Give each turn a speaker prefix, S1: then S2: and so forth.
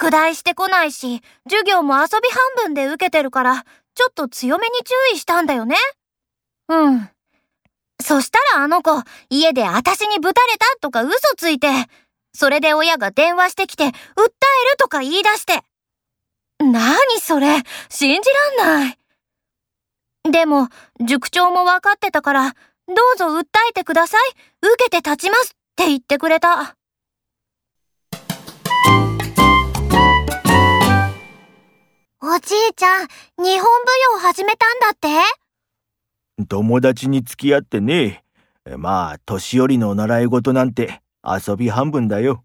S1: 宿題してこないし、授業も遊び半分で受けてるから、ちょっと強めに注意したんだよね。うん。そしたらあの子、家で私にぶたれたとか嘘ついて、それで親が電話してきて、訴えるとか言い出して。なにそれ、信じらんない。でも、塾長も分かってたから、どうぞ訴えてください。受けて立ちますって言ってくれた。おじいちゃん、日本舞踊始めたんだって？
S2: 友達に付き合ってね。まあ、年寄りの習い事なんて遊び半分だよ。